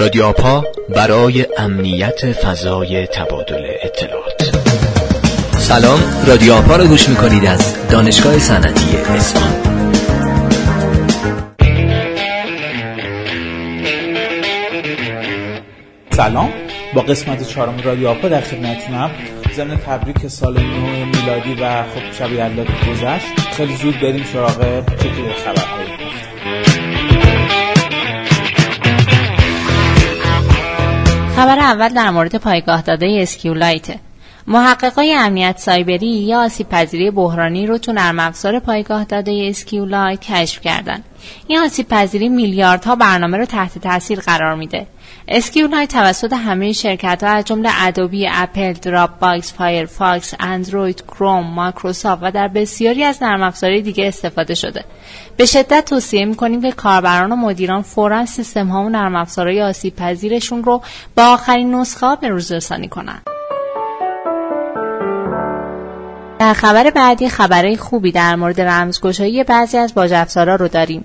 رادیو آپا برای امنیت فضای تبادل اطلاعات. سلام رادیو آپا رو گوش می‌کنید از دانشگاه صنعتی اصفهان. سلام با قسمت چهارم رادیو آپا در خدمتتونم. ضمن تبریک سال نو میلادی و خب شب یلدا گذشت. خیلی زود بریم سراغ چطور خبرهای خبر اول در مورد پایگاه داده SQLite ه. محققای امنیت سایبری یه آسیب پذیری بحرانی رو تو نرم افزار پایگاه داده SQLite کشف کردن. این آسیب پذیری میلیاردها برنامه رو تحت تاثیر قرار میده. SQLite توسط همه شرکت ها از جمله ادوبی، اپل، دراپ باکس، فایرفاکس، اندروید، کروم، مایکروسافت و در بسیاری از نرم افزارهای دیگه استفاده شده. به شدت توصیه می‌کنیم که کاربران و مدیران فورا سیستم ها و نرم افزارهای رو با آخرین نسخه ها به کنند. در خبر بعدی خبرهای خوبی در مورد رمزگشایی بعضی از باج رو داریم.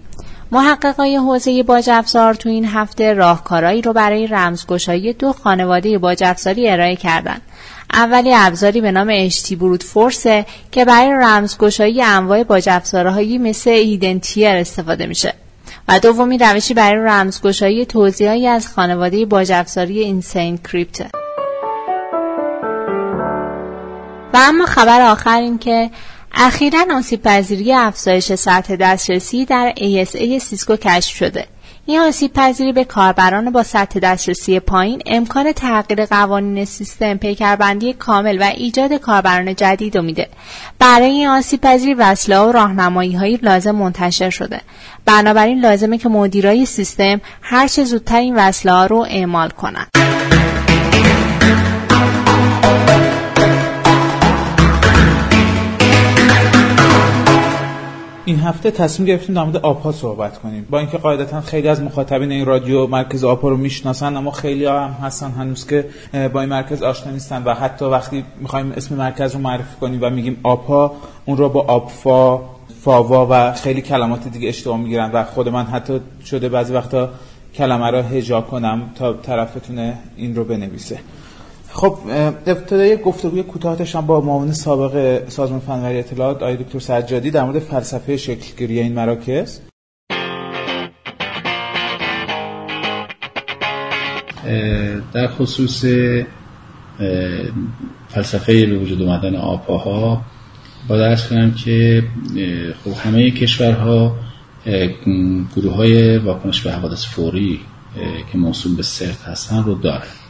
محققای حوزه باج افزار تو این هفته راهکارهایی رو برای رمزگشایی دو خانواده باج افزاری ارائه کردند. اولی ابزاری به نام اشتی برود فورسه که برای رمزگشایی انواع باج افزارهایی مثل ایدنتیر استفاده میشه. و دومی روشی برای رمزگشایی توضیحی از خانواده باج افزاری InsaneCrypt ه. و اما خبر آخر این که اخیرا آسیب پذیری افزایش سطح دسترسی در ASA سیسکو کشف شده. این آسیب پذیری به کاربران با سطح دسترسی پایین امکان تغییر قوانین سیستم پیکربندی کامل و ایجاد کاربران جدید رو میده. برای این آسیب پذیری وصله و راهنمایی های لازم منتشر شده. بنابراین لازمه که مدیرای سیستم هر چه زودتر این وصله ها رو اعمال کنند. این هفته تصمیم گرفتیم در مورد آپا صحبت کنیم. با اینکه قاعدتا خیلی از مخاطبین این رادیو مرکز آپا رو می‌شناسن اما خیلی هم هستن هنوز که با این مرکز آشنا نیستن و حتی وقتی می‌خوایم اسم مرکز رو معرفی کنیم و میگیم آپا اون رو با آپفا فاوا و خیلی کلمات دیگه اشتباه می‌گیرن و خود من حتی شده بعضی وقتا کلمه رو هجا کنم تا طرفتون این رو بنویسه. خب ابتدای گفتگوی کوتاه داشتم با معاون سابق سازمان فناوری اطلاعات آقای دکتر سجادی در مورد فلسفه شکلگیری این مراکز. در خصوص فلسفه به وجود اومدن آپاها با درست کنم که خب همه کشورها گروه های واکنش به حوادث فوری که موصول به سرت هستن رو دارن.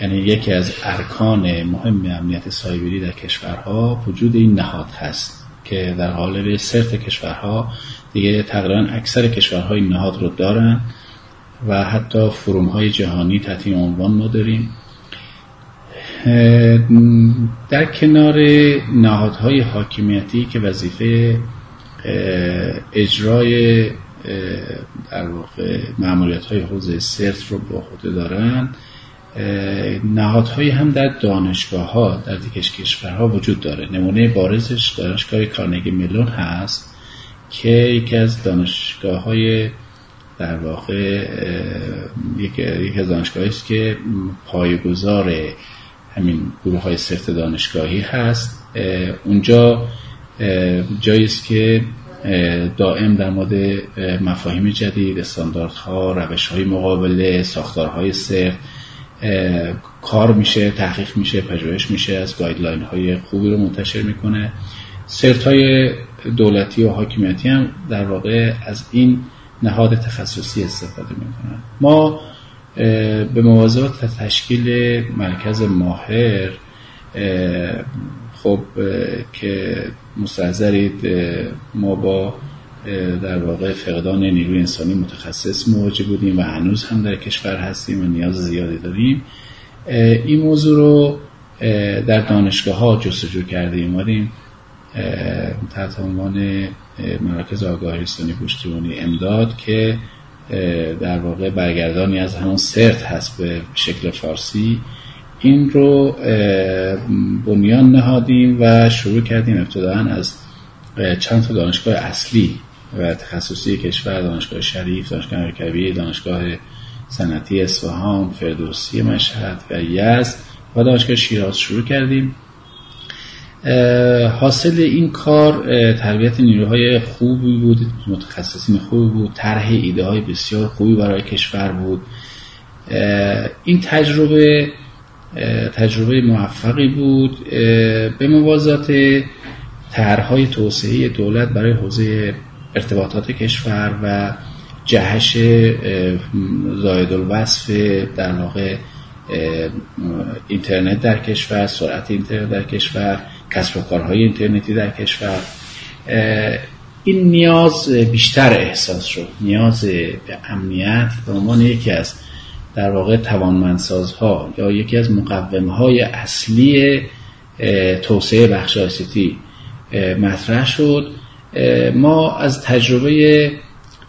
یعنی یکی از ارکان مهم امنیت سایبری در کشورها وجود این نهاد هست که در قالب سرت کشورها دیگه تقریبا اکثر کشورها این نهاد رو دارن و حتی فروم های جهانی تحت این عنوان ما داریم. در کنار نهادهای حاکمیتی که وظیفه اجرای در واقع معمولیت های حوزه سرت رو با خود دارن نهادهایی هم در دانشگاه ها در دیگه کشورها وجود داره. نمونه بارزش دانشگاه کارنگی میلون هست که یکی از دانشگاه های در واقع یکی از دانشگاه است که پایگذار همین گروه های سرت دانشگاهی هست. اونجا جایی است که دائم در مورد مفاهیم جدید استانداردها روش های مقابله ساختارهای سرت کار میشه تحقیق میشه پژوهش میشه از گایدلاین های خوبی رو منتشر می‌کنه. سرت های دولتی و حاکمیتی هم در واقع از این نهاد تخصصی استفاده می‌کنن. ما به موازات تشکیل مرکز ماهر خب که مستحضرید ما با در واقع فقدان نیروی انسانی متخصص مواجه بودیم و هنوز هم در کشور هستیم و نیاز زیادی داریم. این موضوع رو در دانشگاه ها جستجو کرده اومدیم. تحت عنوان مراکز آگاهی رسانی پشتیبانی امداد که در واقع برگردانی از همون سرت هست به شکل فارسی. این رو بنیان نهادیم و شروع کردیم ابتداعا از چند تا دانشگاه اصلی و تخصصی کشور دانشگاه شریف دانشگاه مرکبی دانشگاه صنعتی اصفهان فردوسی مشهد و یزد و دانشگاه شیراز شروع کردیم. حاصل این کار تربیت نیروهای خوبی بود متخصصین خوبی بود طرح ایده های بسیار خوبی برای کشور بود. این تجربه تجربه موفقی بود به موازات طرحهای توسعه دولت برای حوزه ارتباطات کشور و جهش زاید الوصف در واقع اینترنت در کشور سرعت اینترنت در کشور کسب و کارهای اینترنتی در کشور. این نیاز بیشتر احساس شد نیاز به امنیت به عنوان یکی از در واقع توانمندسازها یا یکی از مقومهای اصلی توسعه بخش آسیتی مطرح شد. ما از تجربه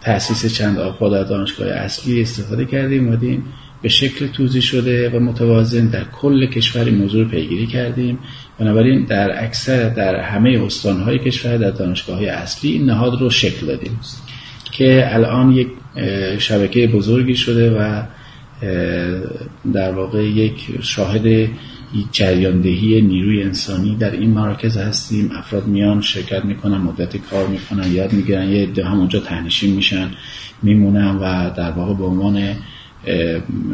تأسیس چند آبها در دانشگاه اصلی استفاده کردیم اومدیم به شکل توضیح شده و متوازن در کل کشور موضوع پیگیری کردیم. بنابراین در اکثر در همه استانهای کشور در دانشگاه های اصلی این نهاد رو شکل دادیم که الان یک شبکه بزرگی شده و در واقع یک شاهد جریاندهی نیروی انسانی در این مراکز هستیم. افراد میان شرکت می‌کنن مدت کار می‌کنن یاد می‌گیرن یه عده هم اونجا تهنشین میشن میمونن و در واقع به عنوان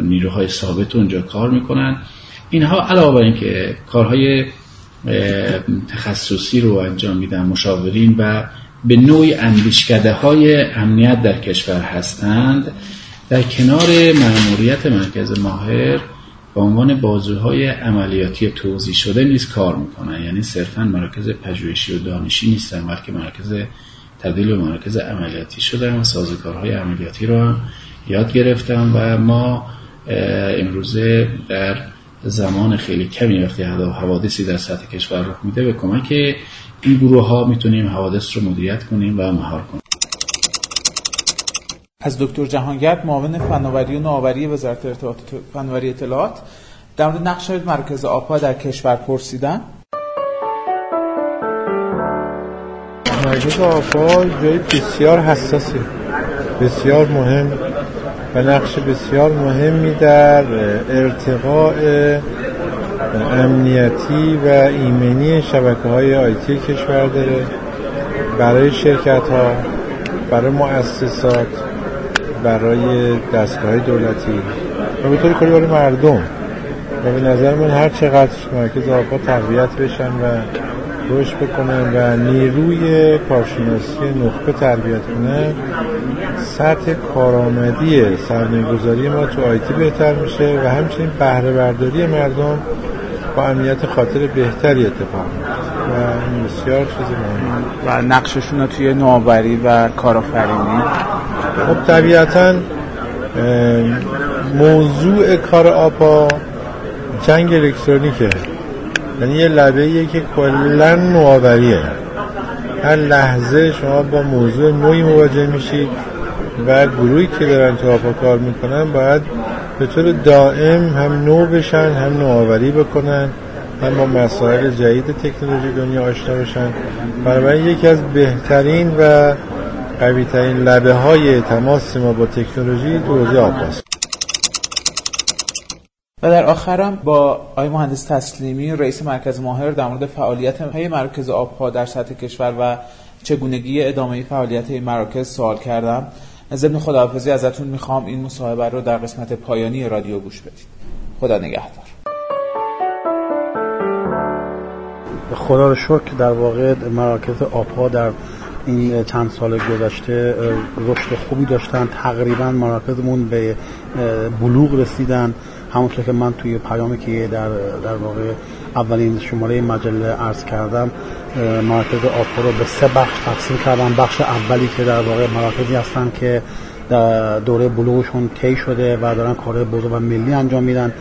نیروهای ثابت اونجا کار می‌کنن. اینها علاوه بر اینکه کارهای تخصصی رو انجام میدن مشاورین و به نوعی اندیشکده های امنیت در کشور هستند در کنار مأموریت مرکز ماهر به عنوان بازوهای عملیاتی توضیح شده نیز کار می‌کنن. یعنی صرفا مراکز پژوهشی و دانشی نیستن بلکه مرکز تبدیل به مراکز عملیاتی شدن و سازوکارهای عملیاتی رو هم یاد گرفتم و ما امروزه در زمان خیلی کمی وقتی حوادثی در سطح کشور رخ میده به کمک این گروه ها می‌تونیم حوادث رو مدیریت کنیم و مهار کنیم. از دکتر جهانگرد معاون فناوری و نوآوری وزارت ارتباطات فناوری اطلاعات. در مورد نقش مرکز آپا در کشور پرسیدن. مرکز آپا جای بسیار حساسی بسیار مهم و نقش بسیار مهمی در ارتقاء امنیتی و ایمنی شبکه های آیتی کشور داره. برای شرکت ها برای مؤسسات. برای دستگاه دولتی و به طور کلی برای مردم. و به نظر من هر چقدر مرکز آقا تقویت بشن و رشد بکنن و نیروی کارشناسی نخبه تربیت کنن سطح کارآمدی سرمایه‌گذاری ما تو آیتی بهتر میشه و همچنین بهره برداری مردم با امنیت خاطر بهتری اتفاق و این بسیار چیزی مهمه و نقششون توی نوآوری و کارآفرینی خب طبیعتا موضوع کار آپا جنگ الکترونیکه. یعنی یه لبه که کلا نوآوریه. هر لحظه شما با موضوع نوعی مواجه میشید و گروهی که دارن تو آپا کار می‌کنن باید به طور دائم هم نو بشن هم نوآوری بکنن هم با مسائل جدید تکنولوژی دنیا آشنا بشن. برای یکی از بهترین و قوی ترین لبه های تماس ما با تکنولوژی تو حوزه آباست و در آخرم با آقای مهندس تسلیمی رئیس مرکز ماهر در مورد فعالیت های مرکز آبها در سطح کشور و چگونگی ادامه فعالیت این مراکز سوال کردم. ضمن خداحافظی ازتون می‌خوام این مصاحبه رو در قسمت پایانی رادیو گوش بدید. خدا نگهدار. خدا رو شکر در واقع مراکز آبها در این چند سال گذشته رشد خوبی داشتن تقریبا مراکزمون به بلوغ رسیدن. همونطور که من توی پیامی که در, در واقع اولین شماره مجله عرض کردم مراکز آپا رو به سه بخش تقسیم کردم. بخش اولی که در واقع مراکزی هستن که در دوره بلوغشون طی شده و دارن کار بزرگ و ملی انجام میدن.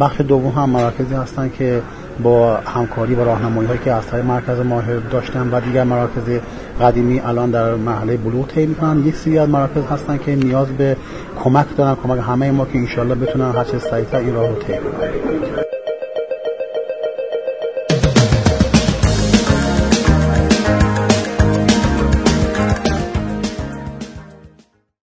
بخش دوم هم مراکزی هستن که با همکاری و راهنمایی هایی که از طریق مرکز ماهر داشتن و دیگر مراکز قدیمی الان در محله بلوغ طی می‌کنن. یک سری از مراکز هستن که نیاز به کمک دارن کمک همه ما که انشالله بتونن هر چه سریعتر این راه رو طی کنن.